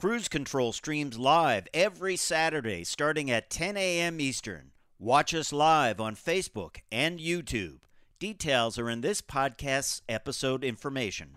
Cruise Control streams live every Saturday starting at 10 a.m. Eastern. Watch us live on Facebook and YouTube. Details are in this podcast's episode information.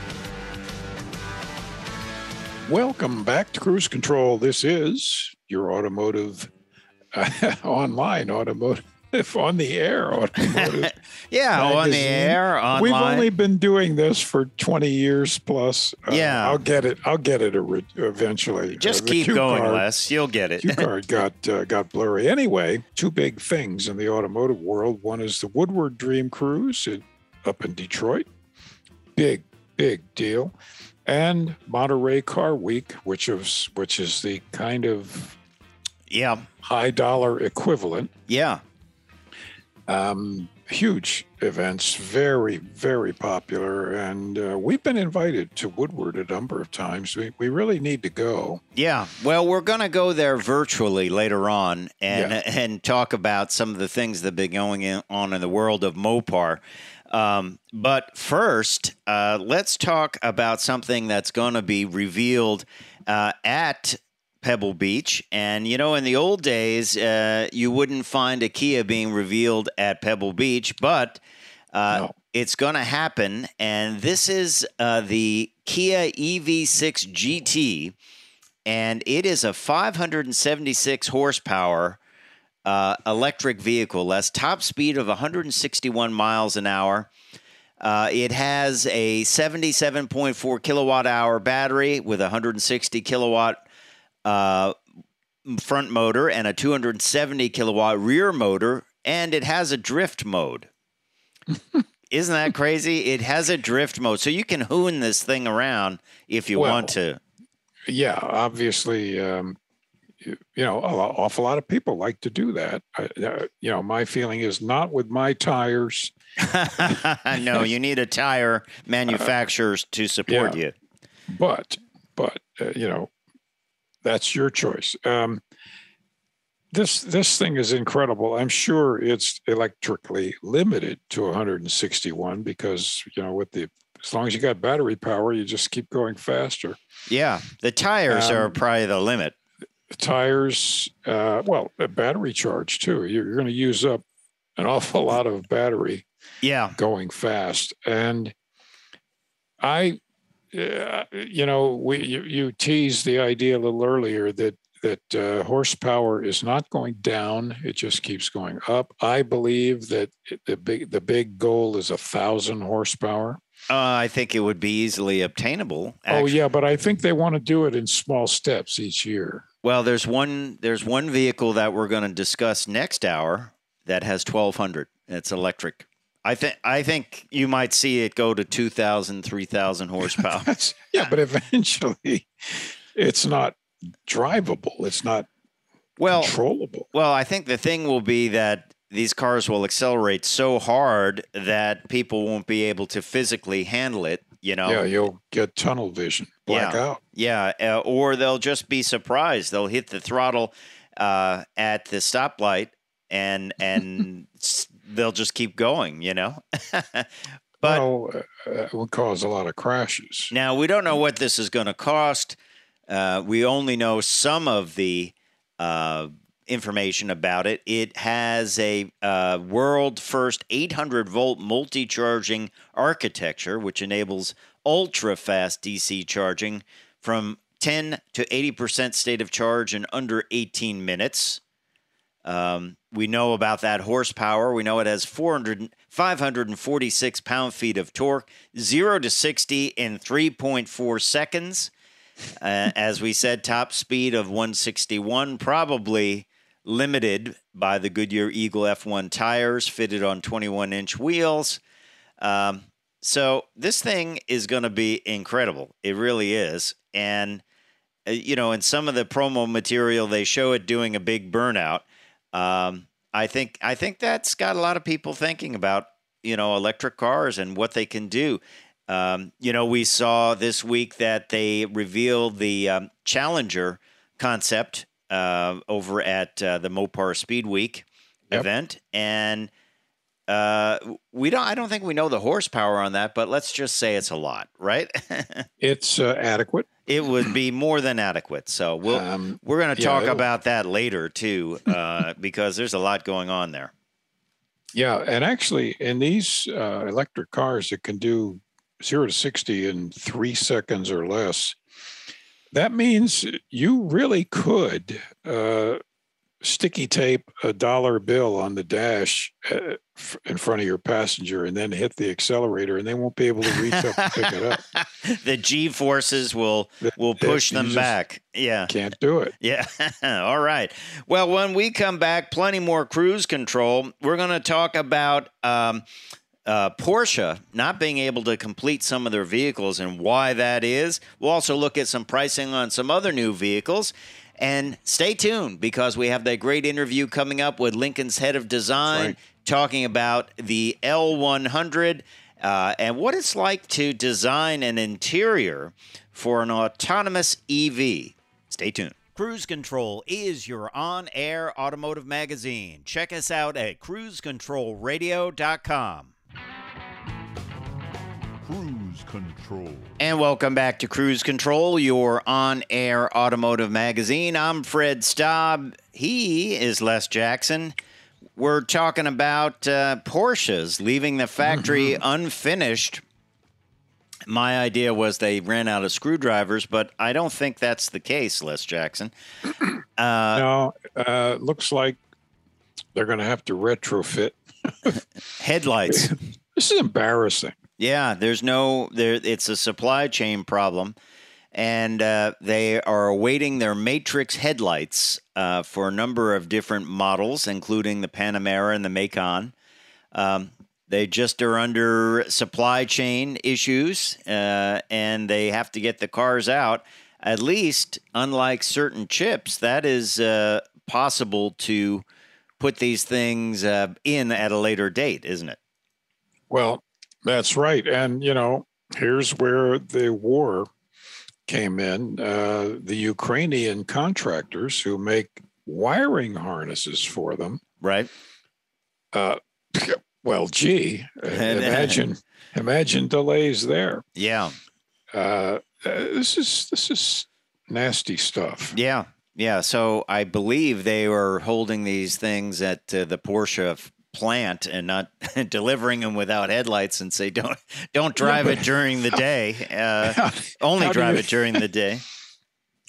Welcome back to Cruise Control. This is your automotive online automotive on the air automotive. Yeah, on the air, online. We've only been doing this for 20 years plus. Uh, Yeah. I'll get it. I'll get it eventually. Just Uh, keep going, card- Les. You'll get it. Card got uh, got blurry. Anyway, two big things in the automotive world. One is the Woodward Dream Cruise up in Detroit. Big, big deal. And Monterey Car Week, which is which is the kind of yeah, high dollar equivalent. yeah. Um, huge events, very, very popular. And uh, we've been invited to Woodward a number of times. We, we really need to go. Yeah, well, we're going to go there virtually later on and Yeah. and talk about some of the things that have been going on in the world of Mopar. Um, but first, uh, let's talk about something that's going to be revealed uh, at Pebble Beach. And you know, in the old days, uh, you wouldn't find a Kia being revealed at Pebble Beach, but uh, No. it's going to happen. And this is uh, the Kia EV6 GT and it is a 576 horsepower uh, electric vehicle. That's top speed of 161 miles an hour. Uh, it has a 77.4 kilowatt hour battery with 160 kilowatt uh, front motor and a 270 kilowatt rear motor, and it has a drift mode. Isn't that crazy? It has a drift mode, so you can hoon this thing around if you Well, want to. Yeah, obviously, um, you, know, an awful lot of people like to do that. I, uh, you know, my feeling is not with my tires. no, you need a tire manufacturers to support yeah. you. but but uh, you know that's your choice um this this thing is incredible i'm sure it's electrically limited to 161 because you know with the as long as you got battery power you just keep going faster Yeah, the tires are Um, probably the limit. Tires uh well a battery charge too you're, you're going to use up an awful lot of battery Yeah, going fast. And I, uh, you know, we you, you teased the idea a little earlier that that uh, horsepower is not going down; it just keeps going up. I believe that the big the big goal is a thousand horsepower. uh, I think it would be easily obtainable. Oh yeah, but I think they want to do it in small steps each year. Well, there's one there's one vehicle that we're going to discuss next hour that has 1200. It's electric. I think I think you might see it go to 2000, 3000 horsepower. Yeah, but eventually, it's not drivable. It's not well, controllable. Well, I think the thing will be that these cars will accelerate so hard that people won't be able to physically handle it. You know, Yeah, you'll get tunnel vision, black Yeah. out. Yeah, uh, or they'll just be surprised. They'll hit the throttle uh, at the stoplight, and and they'll just keep going. You know. but well, uh, it would cause a lot of crashes. now we don't know what this is going to cost. Uh, we only know some of the uh, information about it. It has a uh, world first 800 volt multi charging architecture, which enables ultra fast DC charging from 10 to 80% state of charge in under 18 minutes. Um, we know about that horsepower. We know it has 400, 546 pound feet of torque, 0 to 60 in 3.4 seconds. Uh, as we said, top speed of 161, probably limited by the Goodyear Eagle F1 tires fitted on 21 inch wheels. Um, so this thing is going to be incredible. It really is. And, uh, you know, in some of the promo material, they show it doing a big burnout. Um, I think I think that's got a lot of people thinking about you know electric cars and what they can do. Um, you know, we saw this week that they revealed the um, Challenger concept uh, over at uh, the Mopar Speed Week Yep. event, and uh, we don't. I don't think we know the horsepower on that, but let's just say it's a lot, right? It's uh, adequate. it would be more than adequate. So we'll Um, we're going to talk about that later too, uh, because there's a lot going on there. Yeah, and actually, in these uh, electric cars that can do zero to sixty in three seconds or less, that means you really could uh, sticky tape a dollar bill on the dash uh, in front of your passenger, and then hit the accelerator, and they won't be able to reach up and pick it up. the G forces will will push them back. Yeah. Can't do it. Yeah. All right. Well, when we come back, plenty more cruise control. We're going to talk about um, uh, Porsche not being able to complete some of their vehicles and why that is. We'll also look at some pricing on some other new vehicles. And stay tuned because we have that great interview coming up with Lincoln's head of design right. talking about the L100 uh, and what it's like to design an interior for an autonomous EV. Stay tuned. Cruise Control is your on air automotive magazine. Check us out at cruisecontrolradio.com. Control. And welcome back to Cruise Control, your on air automotive magazine. I'm Fred Staub. He is Les Jackson. We're talking about uh, Porsches leaving the factory unfinished. My idea was they ran out of screwdrivers, but I don't think that's the case, Les Jackson. no, uh, looks like they're going to have to retrofit. Headlights. This is embarrassing. Yeah, there's no there. It's a supply chain problem, and uh, they are awaiting their Matrix headlights uh, for a number of different models, including the Panamera and the Macan. Um, they just are under supply chain issues, uh, and they have to get the cars out. At least, unlike certain chips, that is uh, possible to put these things uh, in at a later date, isn't it? Well, that's right. And, you know, here's where the war came in. Uh, the Ukrainian contractors who make wiring harnesses for them. Right. Uh, well, gee, imagine, imagine delays there. Yeah. Uh, uh, this is this is nasty stuff. Yeah, yeah. So I believe they were holding these things at uh, the Porsche plant and not delivering them without headlights, and say don't don't drive it during the day. Uh, How, only how drive you- it during the day.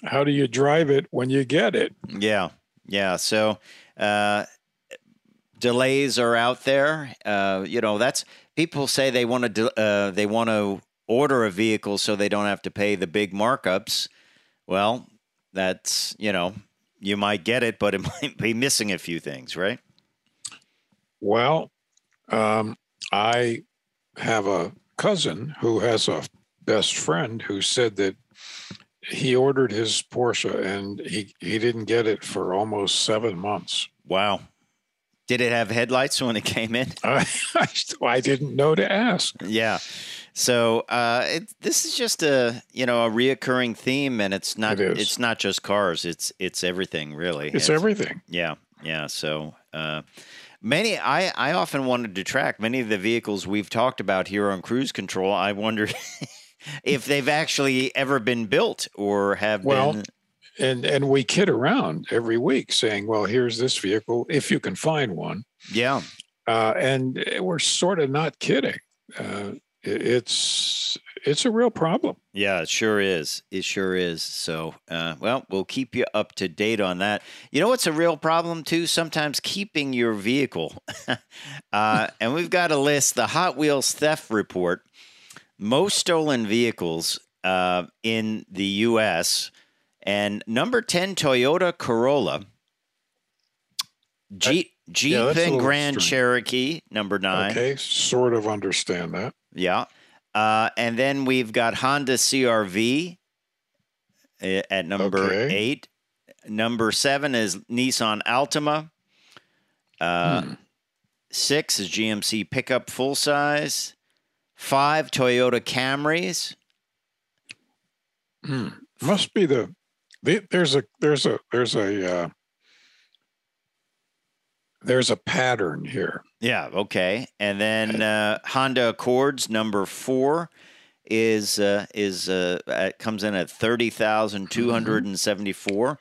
how do you drive it when you get it? Yeah, yeah. So uh, delays are out there. Uh, you know, that's people say they want to de- uh, they want to order a vehicle so they don't have to pay the big markups. Well, that's you know you might get it, but it might be missing a few things, right? Well, um, I have a cousin who has a best friend who said that he ordered his Porsche and he, he didn't get it for almost seven months. Wow. Did it have headlights when it came in? I, didn't know to ask. Yeah. So uh, it, this is just a you know a reoccurring theme, and it's not It it's not just cars. It's it's everything really. It's everything. Yeah, yeah. So uh, many, I I often wanted to track many of the vehicles we've talked about here on Cruise Control. I wonder if they've actually ever been built or have Well, been. And and we kid around every week saying, well, here's this vehicle, if you can find one. Yeah, Uh, and we're sort of not kidding. Uh, it- it's it's a real problem. yeah. It sure is. It sure is. So, uh, well, we'll keep you up to date on that. You know what's a real problem too? Sometimes keeping your vehicle. uh, and we've got a list: the Hot Wheels theft report. most stolen vehicles uh, in the U.S. and number ten Toyota Corolla, Jeep, Jeep yeah, and Grand strange. Cherokee number nine. Okay, sort of understand that. Yeah, uh, and then we've got Honda CRV uh, at number Okay. eight. Number seven is Nissan Altima. Uh, Six is GMC pickup full size. Five Toyota Camrys. Hmm. Must be the, the there's a there's a there's a uh, there's a pattern here. Yeah, okay. And then uh, Honda Accords number four is uh, is uh, at, comes in at thirty thousand two hundred and seventy four.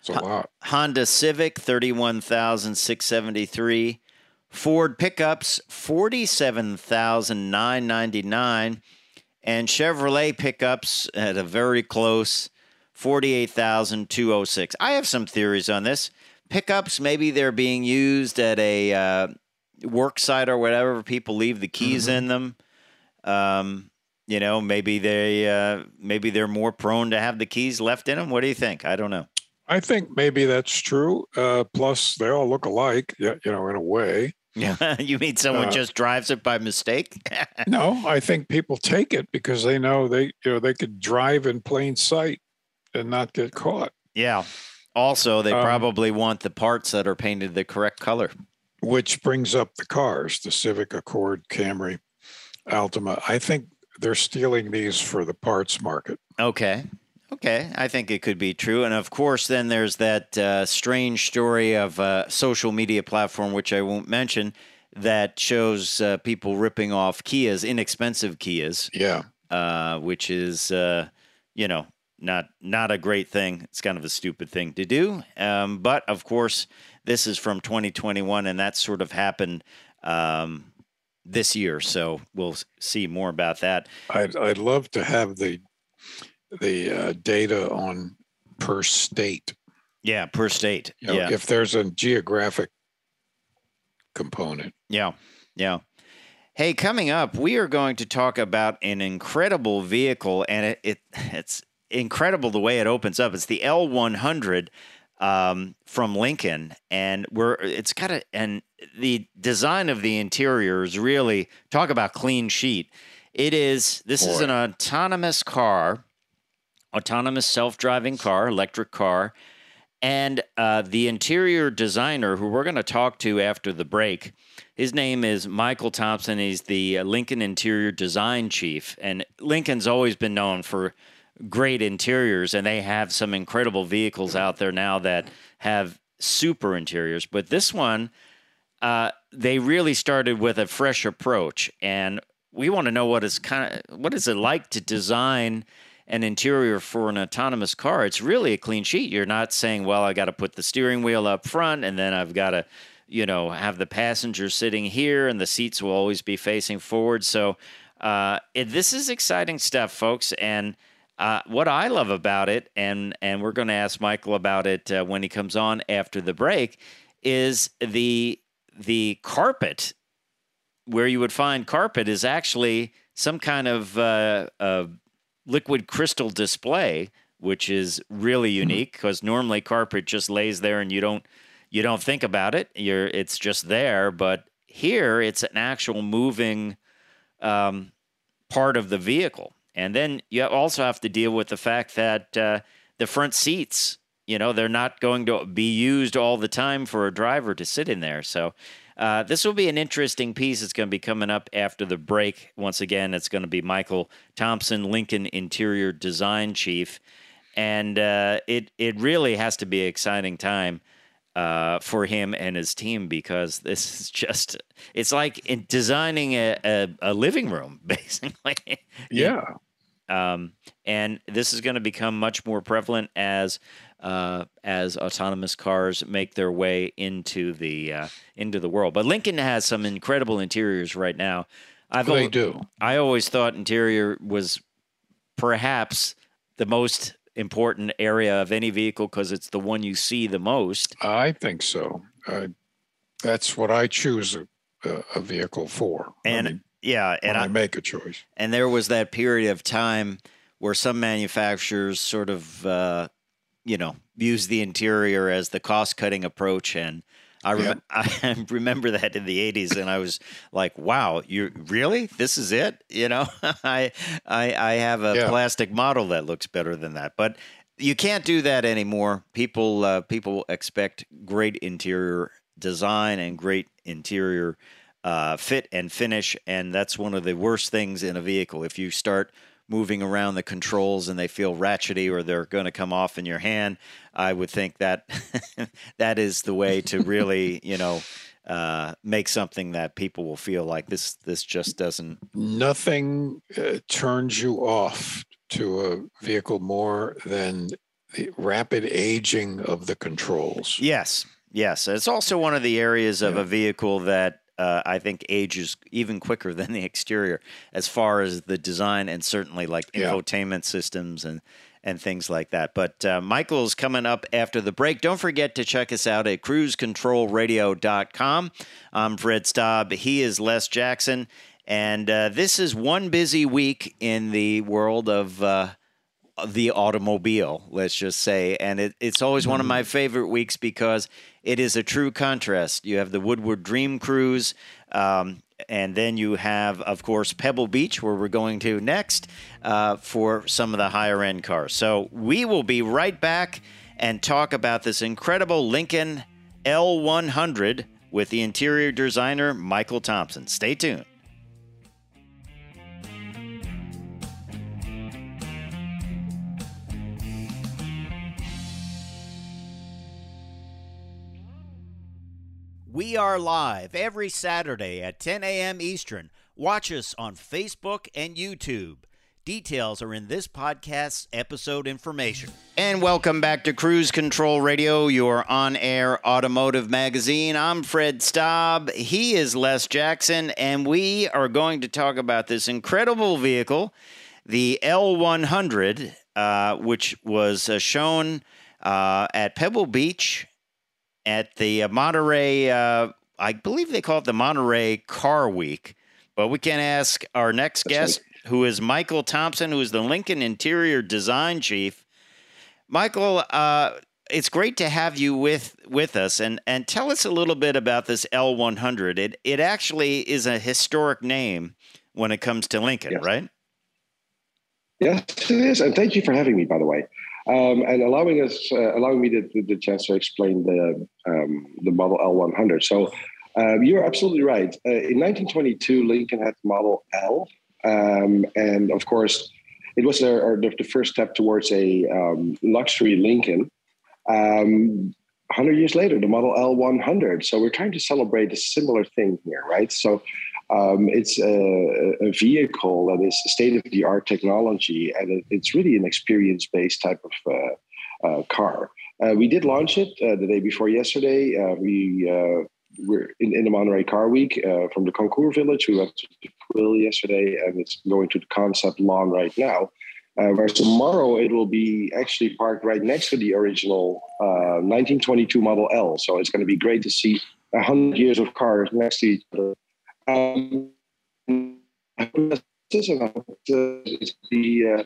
It's a lot. Honda Civic thirty one thousand six seventy three. Ford pickups forty seven thousand nine ninety nine, and Chevrolet pickups at a very close forty eight thousand two hundred six. I have some theories on this. Pickups maybe they're being used at a uh, work site or whatever. People leave the keys in them. Um, you know, maybe they uh, maybe they're more prone to have the keys left in them. What do you think? I don't know. I think maybe that's true. Uh, plus, they all look alike. Yeah, you know, in a way. Yeah, you mean someone Uh, just drives it by mistake? No, I think people take it because they know they you know they could drive in plain sight and not get caught. yeah. Also, they Um, probably want the parts that are painted the correct color. Which brings up the cars: the Civic, Accord, Camry, Altima. I think they're stealing these for the parts market. Okay. Okay. I think it could be true. And of course, then there's that uh, strange story of a social media platform, which I won't mention, that shows uh, people ripping off Kias, inexpensive Kias, Yeah, uh, which is, uh, you know, not not a great thing. It's kind of a stupid thing to do. Um, but of course, this is from 2021, and that sort of happened um, this year. So we'll see more about that. I'd I'd love to have the the uh, data on per state. Yeah, per state. You know, yeah. if there's a geographic component. Yeah. Yeah. Hey, coming up, we are going to talk about an incredible vehicle, and it, it it's incredible the way it opens up. It's the L100 um, from Lincoln, and we're it's got a and the design of the interior is really talk about clean sheet. It is this is an autonomous car, autonomous self-driving car, electric car, and uh, the interior designer who we're going to talk to after the break. His name is Michael Thompson. He's the uh, Lincoln Interior Design Chief. And Lincoln's always been known for great interiors, and they have some incredible vehicles out there now that have super interiors. But this one, uh, they really started with a fresh approach. And we want to know what is kind of what is it like to design an interior for an autonomous car. It's really a clean sheet. You're not saying, well, I got to put the steering wheel up front and then I've got to, you know, have the passenger sitting here and the seats will always be facing forward. So uh, it, this is exciting stuff, folks. And uh, what I love about it, and and we're going to ask Michael about it uh, when he comes on after the break, is the the carpet where you would find carpet is actually some kind of uh, uh, liquid crystal display, which is really unique because normally carpet just lays there and you don't you don't think about it. You're it's just there, but here it's an actual moving um, part of the vehicle. And then you also have to deal with the fact that uh, the front seats, you know, they're not going to be used all the time for a driver to sit in there. So uh, this will be an interesting piece. It's going to be coming up after the break. Once again, it's going to be Michael Thompson, Lincoln Interior Design Chief, and uh, it it really has to be an exciting time uh, for him and his team because this is just it's like in designing a, a, a living room basically. Yeah. Um, and this is going to become much more prevalent as uh, as autonomous cars make their way into the uh, into the world. But Lincoln has some incredible interiors right now. I've They al- do. I always thought interior was perhaps the most important area of any vehicle because it's the one you see the most. I think so. Uh, that's what I choose a, a, a vehicle for. And I mean, yeah, and I, I, make a choice. and there was that period of time where some manufacturers sort of uh, you know use the interior as the cost cutting approach and I, rem- I remember that in the 80s and I was like wow you really this is it you know I, I I have a Yeah. plastic model that looks better than that but you can't do that anymore people uh, people expect great interior design and great interior uh, fit and finish. And that's one of the worst things in a vehicle. If you start moving around the controls and they feel ratchety or they're going to come off in your hand, I would think that that is the way to really, you know, uh, make something that people will feel like this. This just doesn't. Nothing uh, turns you off to a vehicle more than the rapid aging of the controls. Yes, yes. It's also one of the areas of Yeah. a vehicle that uh, I think ages even quicker than the exterior, as far as the design and certainly like Yeah. infotainment systems and and things like that. But uh, Michael's coming up after the break. Don't forget to check us out at cruisecontrolradio.com. I'm Fred Staub. He is Les Jackson. And uh, this is one busy week in the world of uh, the automobile, let's just say. And it, it's always one of my favorite weeks because it is a true contrast. You have the Woodward Dream Cruise, um, and then you have, of course, Pebble Beach, where we're going to next uh, for some of the higher end cars. So we will be right back and talk about this incredible Lincoln L100 with the interior designer Michael Thompson. Stay tuned. We are live every Saturday at 10 a.m. Eastern. Watch us on Facebook and YouTube. Details are in this podcast's episode information. And welcome back to Cruise Control Radio, your on air automotive magazine. I'm Fred Staub. He is Les Jackson, and we are going to talk about this incredible vehicle, the L100, uh, which was uh, shown uh, at Pebble Beach at the uh, Monterey, uh, I believe they call it the Monterey Car Week. But we can ask our next guest, who is Michael Thompson, who is the Lincoln Interior Design Chief. Michael, uh, it's great to have you with with us, and and tell us a little bit about this L100. It it actually is a historic name when it comes to Lincoln, Yes. right? Yes, it is, and thank you for having me, by the way, um, and allowing us, uh, allowing me the, the, chance to explain the um, the Model L100. So, um, you're absolutely right. Uh, in 1922, Lincoln had the Model L, um, and of course, it was their, or the, first step towards a um, luxury Lincoln. Um, 100 years later, the Model L100. So we're trying to celebrate a similar thing here, right? So um, it's a, a vehicle that is state of the art technology, and it, it's really an experience based type of uh, uh, car. Uh, we did launch it uh, the day before yesterday. Uh, we uh, were in, in the Monterey Car Week from the Concours Village. We went to the Quail yesterday, and it's going to the concept lawn right now. Whereas tomorrow it will be actually parked right next to the original uh, 1922 Model L. So it's going to be great to see a hundred years of cars next to each other. Um, I hope that's this, and I hope it's the uh,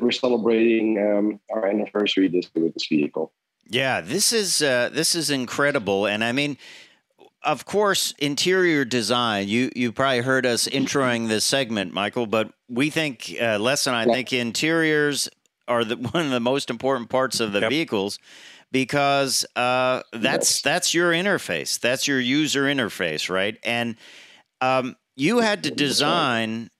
we're celebrating um, our anniversary this year with this vehicle. Yeah, this is uh, this is incredible, and I mean, of course, interior design. You you probably heard us introing this segment, Michael, but we think uh, Les and I Yeah. think interiors are the, one of the most important parts of the Yep. vehicles because uh, that's that's your interface, that's your user interface, right? And um, you had to design.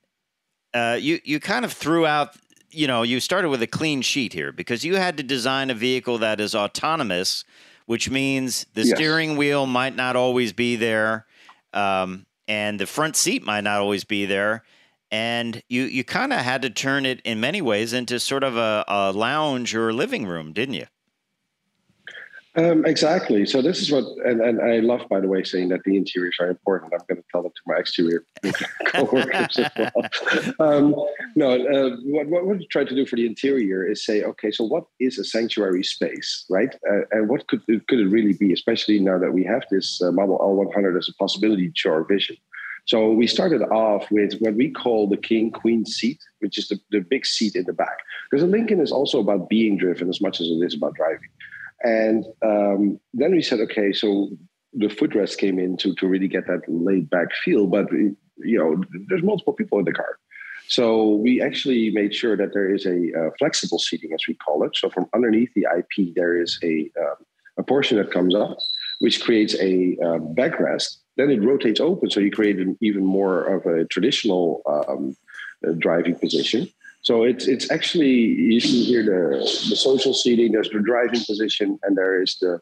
Uh, you you kind of threw out you know, you started with a clean sheet here because you had to design a vehicle that is autonomous, which means the Yes. steering wheel might not always be there, um, and the front seat might not always be there. And you, you kind of had to turn it in many ways into sort of a, a lounge or living room, didn't you? Um, exactly. So this is what, and, and I love, by the way, saying that the interiors are important. I'm going to tell it to my exterior coworkers as well. Um, no, uh, what, what we try to do for the interior is say, okay, so what is a sanctuary space, right? Uh, and what could it, could it really be, especially now that we have this uh, Model L100 as a possibility to our vision. So we started off with what we call the king queen seat, which is the, the big seat in the back. Because a Lincoln is also about being driven as much as it is about driving. And um, then we said, okay, so the footrest came in to, to really get that laid back feel, but you know, there's multiple people in the car. So we actually made sure that there is a uh, flexible seating, as we call it. So from underneath the IP, there is a um, a portion that comes up, which creates a uh, backrest. Then it rotates open, so you create an even more of a traditional um, uh, driving position. So it's it's actually you see here the the social seating. There's the driving position, and there is the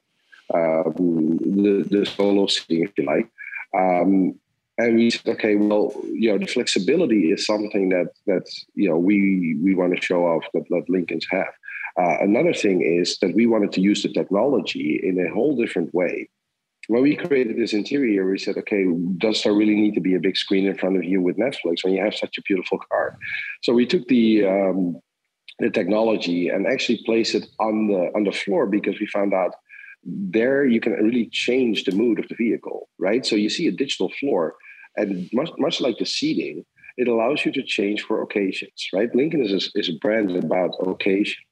um, the, the solo seating, if you like. Um, and we said, okay, well, you know, the flexibility is something that that you know we we want to show off that, that Lincolns have. Uh, another thing is that we wanted to use the technology in a whole different way. When we created this interior, we said, okay, does there really need to be a big screen in front of you with Netflix when you have such a beautiful car? So we took the um, the technology and actually placed it on the on the floor because we found out there you can really change the mood of the vehicle, right? So you see a digital floor, and much much like the seating, it allows you to change for occasions, right? Lincoln is a, is a brand about occasion.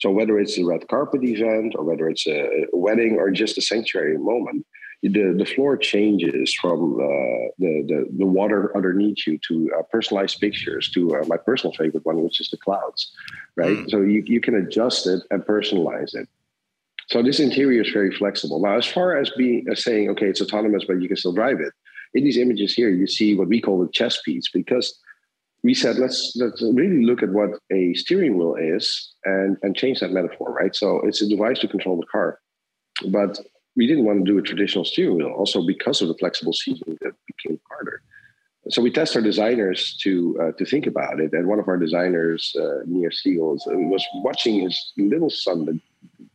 So whether it's a red carpet event or whether it's a wedding or just a sanctuary moment, the, the floor changes from uh, the, the, the water underneath you to uh, personalized pictures to uh, my personal favorite one, which is the clouds, right? Mm. So you, you can adjust it and personalize it. So this interior is very flexible. Now, as far as being as saying, okay, it's autonomous, but you can still drive it. In these images here, you see what we call the chess piece because we said let's let's really look at what a steering wheel is and and change that metaphor, right? So it's a device to control the car, but we didn't want to do a traditional steering wheel, also because of the flexible seating that became harder. So we test our designers to uh, to think about it, and one of our designers, uh, Near Seagulls, uh, was watching his little son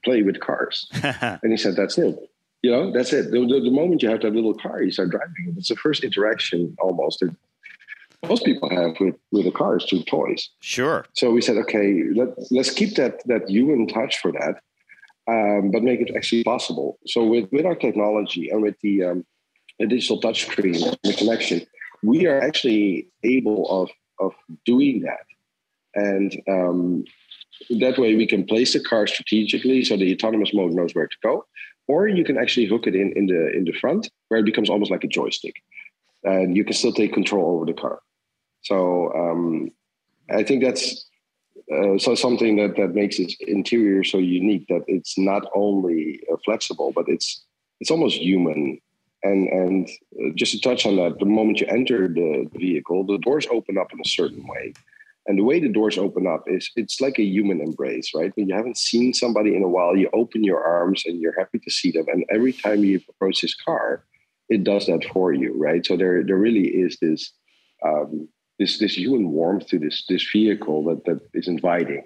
play with cars. and he said, that's it. You know, that's it. The, the, the, moment you have that little car, you start driving. It's the first interaction almost that most people have with, with the cars through toys. Sure. So we said, okay, let, let's keep that, that human touch for that, um, but make it actually possible. So with, with our technology and with the, um, the digital touchscreen, the connection, we are actually able of, of doing that. And um, that way we can place the car strategically so the autonomous mode knows where to go or you can actually hook it in in the in the front where it becomes almost like a joystick and you can still take control over the car so um, i think that's uh, so something that that makes its interior so unique that it's not only uh, flexible but it's it's almost human and and uh, just to touch on that the moment you enter the vehicle the doors open up in a certain way and the way the doors open up is it's like a human embrace, right? When you haven't seen somebody in a while, you open your arms and you're happy to see them. And every time you approach this car, it does that for you, right? So there, there really is this, um, this, this human warmth to this, this vehicle that, that is inviting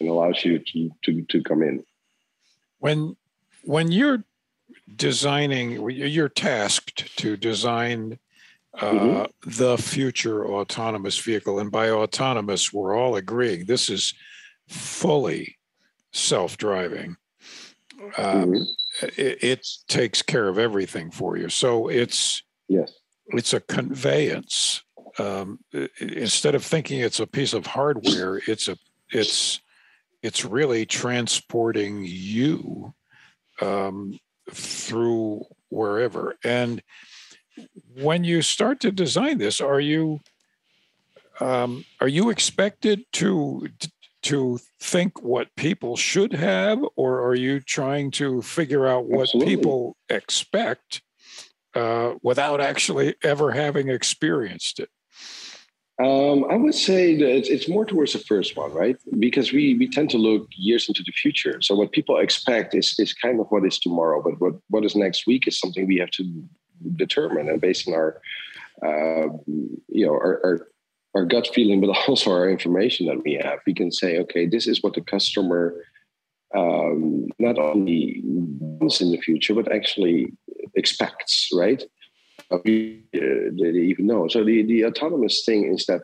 and allows you to, to, to come in. When, when you're designing, you're tasked to design mm-hmm. Uh, the future autonomous vehicle. And by autonomous, we're all agreeing this is fully self driving. Um, mm-hmm. it, it, takes care of everything for you. So it's yes, it's a conveyance. Um, instead of thinking it's a piece of hardware, it's a it's it's really transporting you um, through wherever. And when you start to design this, are you um, are you expected to to think what people should have, or are you trying to figure out what Absolutely. people expect uh, without actually ever having experienced it? Um, I would say that it's, it's, more towards the first one, right? Because we we tend to look years into the future. So what people expect is is kind of what is tomorrow, but what what is next week is something we have to determine and based on our uh, you know our, our, our gut feeling but also our information that we have we can say okay this is what the customer um, not only wants in the future but actually expects right uh, we, uh, even know so the, the autonomous thing is that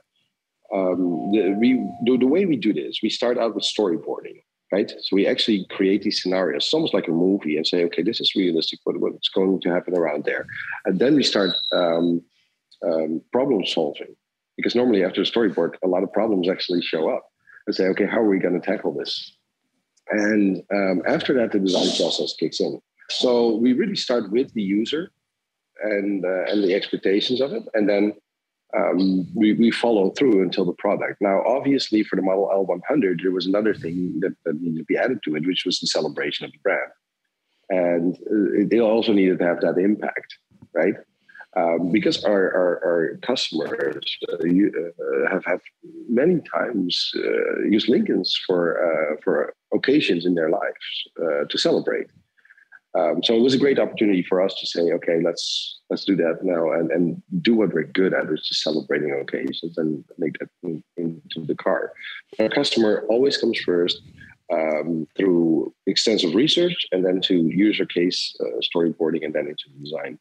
um, the, we the, the way we do this we start out with storyboarding right? So we actually create these scenarios, almost like a movie, and say, okay, this is realistic. What, what's going to happen around there? And then we start um, um, problem solving, because normally after a storyboard, a lot of problems actually show up, and say, okay, how are we going to tackle this? And um, after that, the design process kicks in. So we really start with the user and uh, and the expectations of it, and then um, we, we follow through until the product. Now, obviously, for the Model L100, there was another thing that, that needed to be added to it, which was the celebration of the brand. and uh, they also needed to have that impact, right? Um, because our, our, our customers uh, uh, have have many times uh, used Lincolns for uh, for occasions in their lives uh, to celebrate. Um, so it was a great opportunity for us to say, okay, let's let's do that now and, and do what we're good at, which is celebrating occasions and make that in, into the car. Our customer always comes first um, through extensive research and then to user case uh, storyboarding and then into design.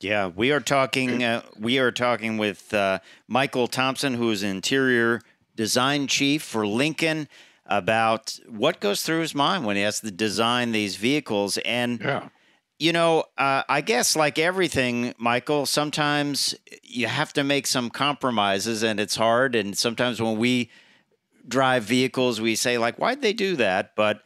Yeah, we are talking. Uh, we are talking with uh, Michael Thompson, who is interior design chief for Lincoln about what goes through his mind when he has to design these vehicles. And, Yeah. you know, uh, I guess like everything, Michael, sometimes you have to make some compromises and it's hard. And sometimes when we drive vehicles, we say, like, why'd they do that? But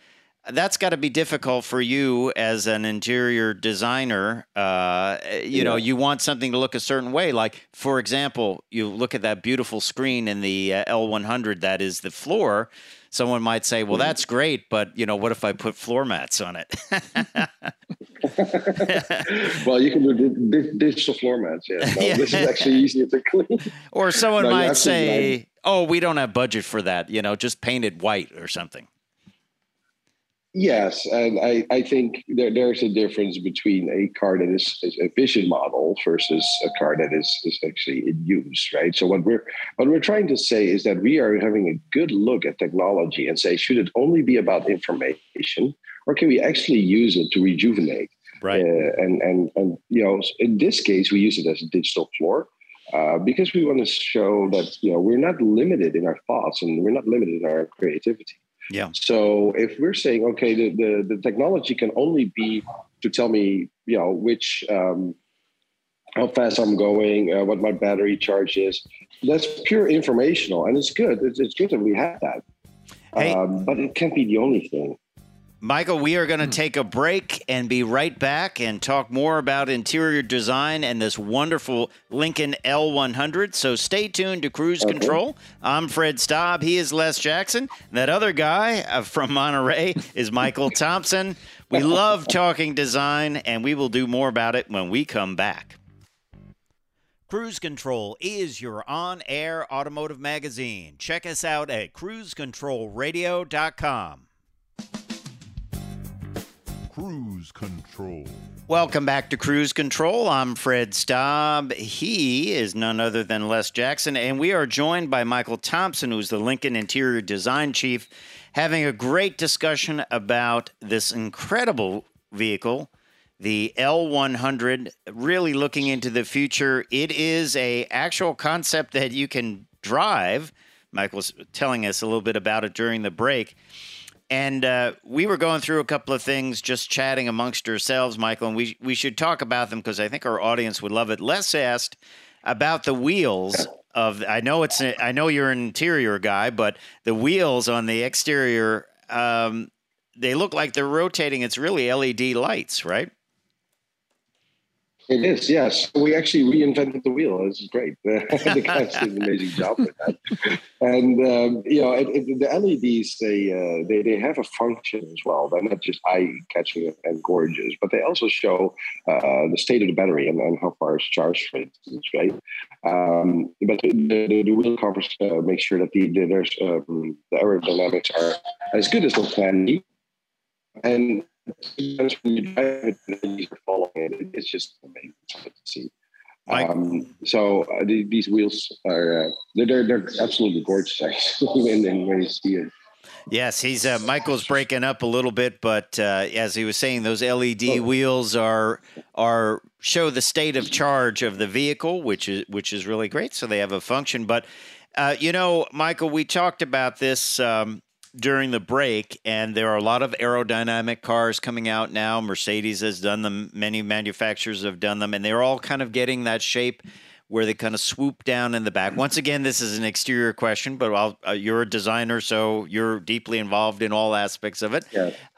that's got to be difficult for you as an interior designer. Uh, you know, you want something to look a certain way. Like, for example, you look at that beautiful screen in the uh, L100 that is the floor. Someone might say, "Well, mm-hmm. that's great, but you know, what if I put floor mats on it?" well, you can do di- di- digital floor mats. Yeah, no, Yeah. this is actually easier to clean. or someone No, might say, "Oh, we don't have budget for that. You know, just paint it white or something." Yes, and I, I think there, there's a difference between a car that is, is a vision model versus a car that is, is actually in use, right? So what we're what we're trying to say is that we are having a good look at technology and say, should it only be about information, or can we actually use it to rejuvenate? Right. Uh, and and and you know, in this case, we use it as a digital floor. Uh, because we want to show that you know we're not limited in our thoughts and we're not limited in our creativity. Yeah. So if we're saying, okay, the, the, the technology can only be to tell me, you know, which, um, how fast I'm going, uh, what my battery charge is, that's pure informational. And it's good. It's, it's good that we have that. Hey. Um, but it can't be the only thing. Michael, we are going to Hmm. take a break and be right back and talk more about interior design and this wonderful Lincoln L100. So stay tuned to Cruise Okay. Control. I'm Fred Staub. He is Les Jackson. That other guy uh, from Monterey is Michael Thompson. We love talking design, and we will do more about it when we come back. Cruise Control is your on air automotive magazine. Check us out at cruisecontrolradio.com. Cruise control. Welcome back to Cruise Control. I'm Fred Staub. He is none other than Les Jackson, and we are joined by Michael Thompson, who's the Lincoln Interior Design Chief, having a great discussion about this incredible vehicle, the L100. Really looking into the future. It is a actual concept that you can drive. Michael was telling us a little bit about it during the break. And uh, we were going through a couple of things, just chatting amongst ourselves, Michael, and we we should talk about them because I think our audience would love it. Les asked about the wheels of. I know it's. I know you're an interior guy, but the wheels on the exterior, um, they look like they're rotating. It's really LED lights, right? It is, yes. We actually reinvented the wheel. This is great. the guys did an amazing job with that. And um, you know, it, it, the LEDs they, uh, they they have a function as well. They're not just eye catching and gorgeous, but they also show uh, the state of the battery and, and how far it's charged, for instance, right? Um, but the, the, the wheel covers uh, make sure that the, the there's um, the aerodynamics are as good as they can be, and when you drive it following it, it's just amazing to see. Um, so uh, the, these wheels are uh, they're, they're absolutely gorgeous actually when, when when you see it. Yes, he's uh, Michael's breaking up a little bit, but uh, as he was saying, those LED Oh. wheels are are show the state of charge of the vehicle, which is which is really great. So they have a function. But uh, you know, Michael, we talked about this um, during the break, and there are a lot of aerodynamic cars coming out now. Mercedes has done them; many manufacturers have done them, and they're all kind of getting that shape where they kind of swoop down in the back. Once again, this is an exterior question, but I'll, uh, you're a designer, so you're deeply involved in all aspects of it.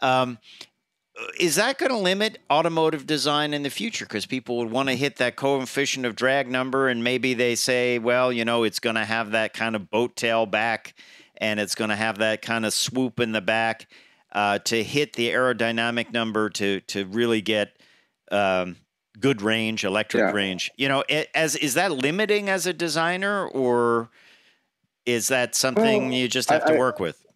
Um, is that going to limit automotive design in the future? Because people would want to hit that coefficient of drag number, and maybe they say, well, you know, it's going to have that kind of boat tail back, and it's going to have that kind of swoop in the back. uh, to hit the aerodynamic number to to really get um, good range, electric Yeah. range. You know, it, as is that limiting as a designer, or is that something Well, you just have to I- I- work with?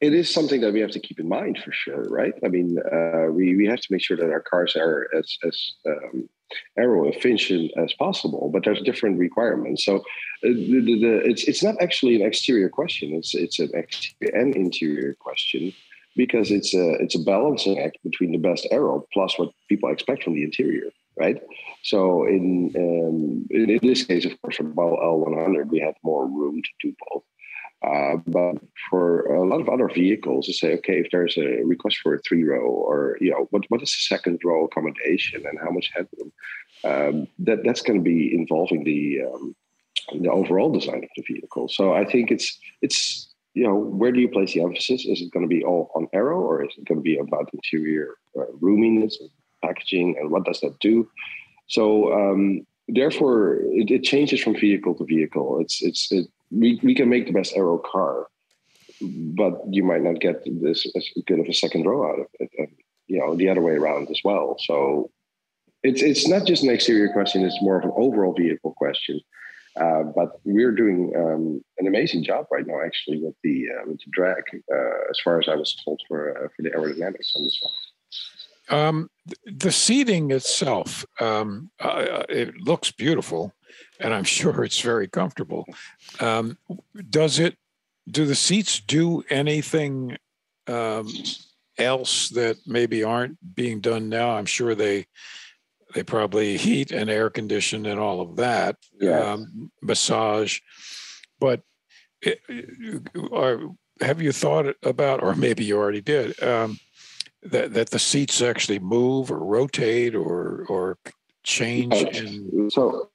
it is something that we have to keep in mind for sure, right? I mean, uh, we we have to make sure that our cars are as as um, aero efficient as possible, but there's different requirements. So, uh, the, the, the, it's it's not actually an exterior question; it's it's an exterior and interior question because it's a it's a balancing act between the best aero plus what people expect from the interior, right? So, in um, in, in this case, of course, the Model L100, we had more room to do both. Uh, but for a lot of other vehicles, to say, okay, if there's a request for a three row, or you know, what what is the second row accommodation and how much headroom, um, that that's going to be involving the um, the overall design of the vehicle. So I think it's it's you know, where do you place the emphasis? Is it going to be all on aero, or is it going to be about interior uh, roominess packaging, and what does that do? So um, therefore, it, it changes from vehicle to vehicle. It's it's it, we we can make the best aero car, but you might not get this as good of a second row out of it, and you know the other way around as well. So it's it's not just an exterior question; it's more of an overall vehicle question. Uh, but we're doing um, an amazing job right now, actually, with the uh, with the drag, uh, as far as I was told for uh, for the aerodynamics on this one. Um, the seating itself, um, uh, it looks beautiful, and I'm sure it's very comfortable. Um, does it? Do the seats do anything um, else that maybe aren't being done now? I'm sure they they probably heat and air condition and all of that, Yeah. um, massage. But it, are, have you thought about, or maybe you already did? Um, that that the seats actually move or rotate or or change in So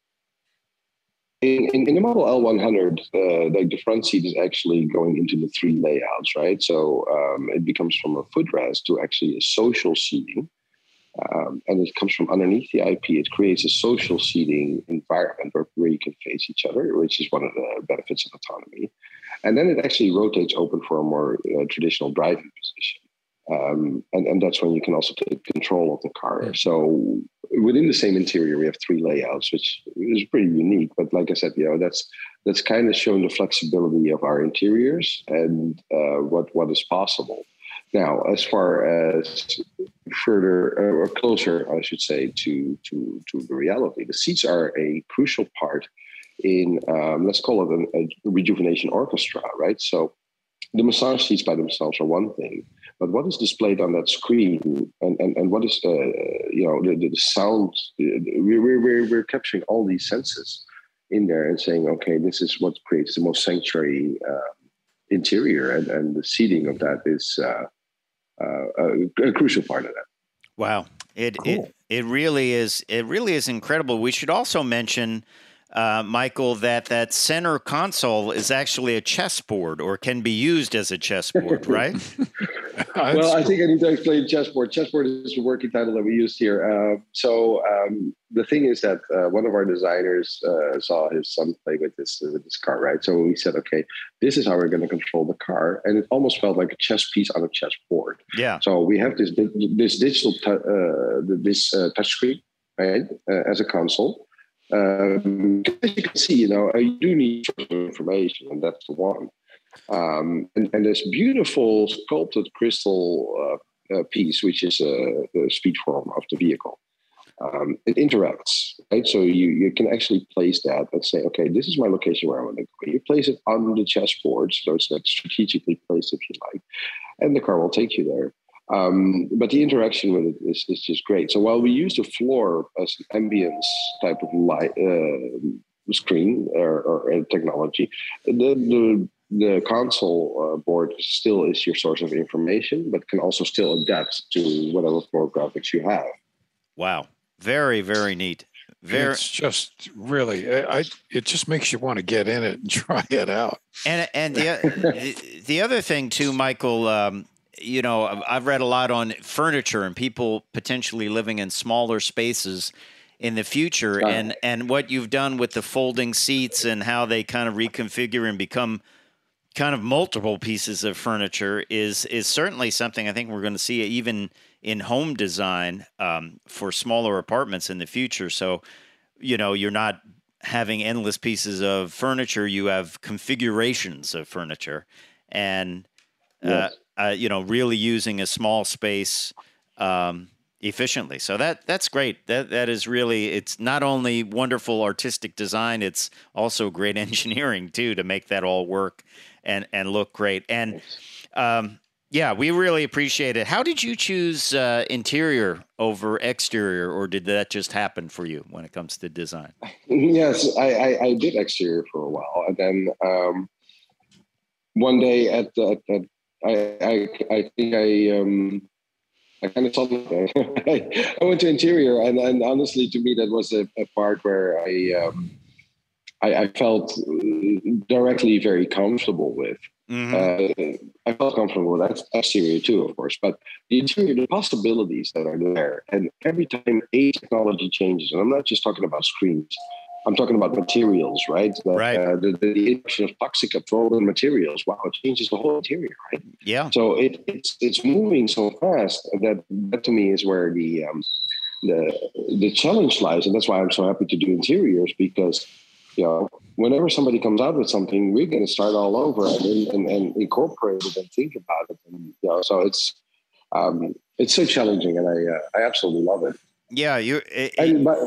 in, in, in the Model L100, uh, like the front seat is actually going into the three layouts, right? So um, it becomes from a footrest to actually a social seating. Um, and it comes from underneath the IP. It creates a social seating environment where, where you can face each other, which is one of the benefits of autonomy. And then it actually rotates open for a more uh, traditional driving position. Um, and, and that's when you can also take control of the car. So within the same interior, we have three layouts, which is pretty unique. But like I said, you know, that's that's kind of showing the flexibility of our interiors and uh, what what is possible. Now, as far as further uh, or closer, I should say, to to to the reality, the seats are a crucial part in um, let's call it an, a rejuvenation orchestra, right? So the massage seats by themselves are one thing, but what is displayed on that screen and, and, and what is uh, you know the, the sound we're, we're, we're capturing all these senses in there and saying okay this is what creates the most sanctuary uh, interior and, and the seating of that is uh, a, a, crucial part of that Wow. It, Cool. it it really is it really is incredible. We should also mention uh, Michael, that that center console is actually a chessboard or can be used as a chessboard, right? well, I think I need to explain chessboard. Chessboard is the working title that we used here. Uh, so um, the thing is that uh, one of our designers uh, saw his son play with this with this car, right? So we said, okay, this is how we're going to control the car, and it almost felt like a chess piece on a chessboard. yeah. So we have this this digital tu- uh, this uh, touchscreen, right, uh, as a console. Um, as you can see, you know, you do need information, and that's the one. Um, and, and this beautiful sculpted crystal uh, uh, piece, which is uh, the speed form of the vehicle. Um, it interacts, right? So you, you can actually place that and say, okay, this is my location where I want to go. You place it on the chessboard, so it's like strategically placed, if you like, and the car will take you there. Um, but the interaction with it is, is just great. So while we use the floor as an ambience type of light uh, screen or, or uh, technology, the, the the console uh, board still is your source of information, but can also still adapt to whatever floor graphics you have. Wow. Very, very neat. Very it's just really, I, I- it just makes you want to get in it and try it out. And and the the, the other thing too, Michael. Um, you know, I've- I've read a lot on furniture and people potentially living in smaller spaces in the future, and and what you've done with the folding seats and how they kind of reconfigure and become kind of multiple pieces of furniture is is certainly something I think we're going to see even in home design um, for smaller apartments in the future. So, you know, you're not having endless pieces of furniture; you have configurations of furniture, and Yes. uh, uh, you know, really using a small space. Um, efficiently. So that that's great. That that is really it's not only wonderful artistic design it's also great engineering too to make that all work and and look great. And um yeah we really appreciate it. How did you choose uh, interior over exterior or did that just happen for you when it comes to design? Yes, I, I, I did exterior for a while, and then um, one day at the, at the I, I I think I um, I kind of saw I went to interior, and, and honestly, to me, that was a, a part where I, um, I I felt directly very comfortable with. Mhm. Uh, I felt comfortable with ex- exterior too, of course, but the interior, the possibilities that are there, and every time a technology changes, and I'm not just talking about screens, I'm talking about materials, right? The, Right. Uh, the, the, introduction of toxic absorbent materials, wow, it changes the whole interior, right? yeah So it, it's it's moving so fast that that to me is where the um, the the challenge lies, and that's why I'm so happy to do interiors because you know whenever somebody comes out with something, we're going to start all over and, and, and incorporate it and think about it, and you know, so it's um, it's so challenging, and I uh, I absolutely love it. yeah you it, And but,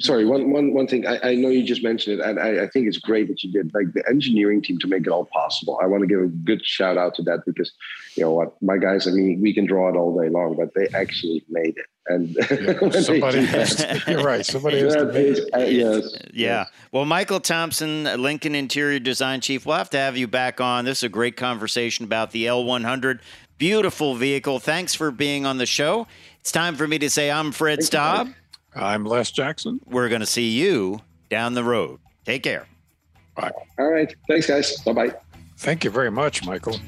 sorry, one one one thing. I, I know you just mentioned it, and I, I think it's great that you did like the engineering team to make it all possible. I want to give a good shout out to that because you know what, my guys I mean, we can draw it all day long, but they actually made it. And when they Somebody do has to, you're right. Somebody has to make it. uh, yes, Yeah. Well, Michael Thompson, Lincoln Interior Design Chief, we'll have to have you back on. This is a great conversation about the L100. Beautiful vehicle. Thanks for being on the show. It's time for me to say I'm Fred Staub. I'm Les Jackson. We're going to see you down the road. Take care. Bye. All right, thanks, guys. Bye bye. Thank you very much, Michael.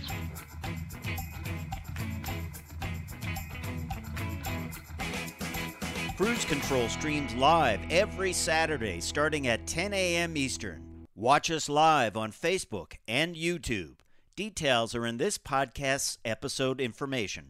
Cruise Control streams live every Saturday starting at 10 a.m. Eastern. Watch us live on Facebook and YouTube. Details are in this podcast's episode information.